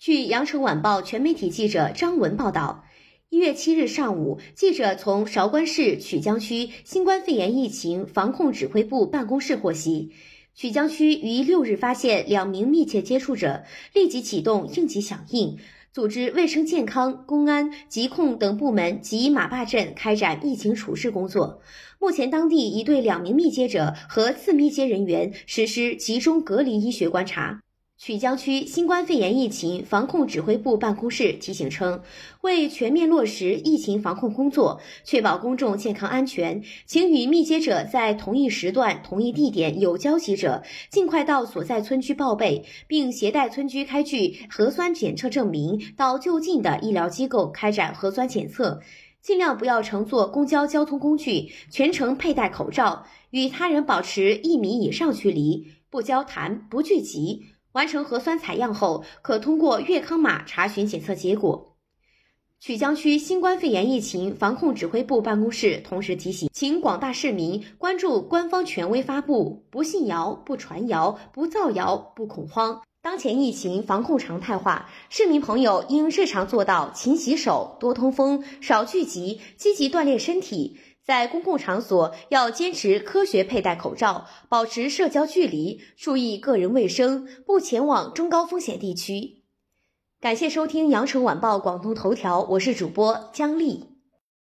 据羊城晚报全媒体记者张文报道，一月七日上午，记者从韶关市曲江区新冠肺炎疫情防控指挥部办公室获悉，曲江区于六日发现两名密切接触者，立即启动应急响应，组织卫生健康、公安、疾控等部门及马坝镇开展疫情处置工作。目前，当地已对两名密接者和次密接人员实施集中隔离医学观察。曲江区新冠肺炎疫情防控指挥部办公室提醒称，为全面落实疫情防控工作，确保公众健康安全，请与密接者在同一时段、同一地点有交集者，尽快到所在村居报备，并携带村居开具核酸检测证明到就近的医疗机构开展核酸检测。尽量不要乘坐公交交通工具，全程佩戴口罩，与他人保持一米以上距离，不交谈，不聚集。完成核酸采样后，可通过粤康码查询检测结果。曲江区新冠肺炎疫情防控指挥部办公室同时提醒，请广大市民关注官方权威发布，不信谣、不传谣、不造谣、不恐慌。当前疫情防控常态化，市民朋友应日常做到勤洗手、多通风、少聚集、积极锻炼身体。在公共场所要坚持科学佩戴口罩，保持社交距离，注意个人卫生，不前往中高风险地区。感谢收听羊城晚报广东头条，我是主播姜丽。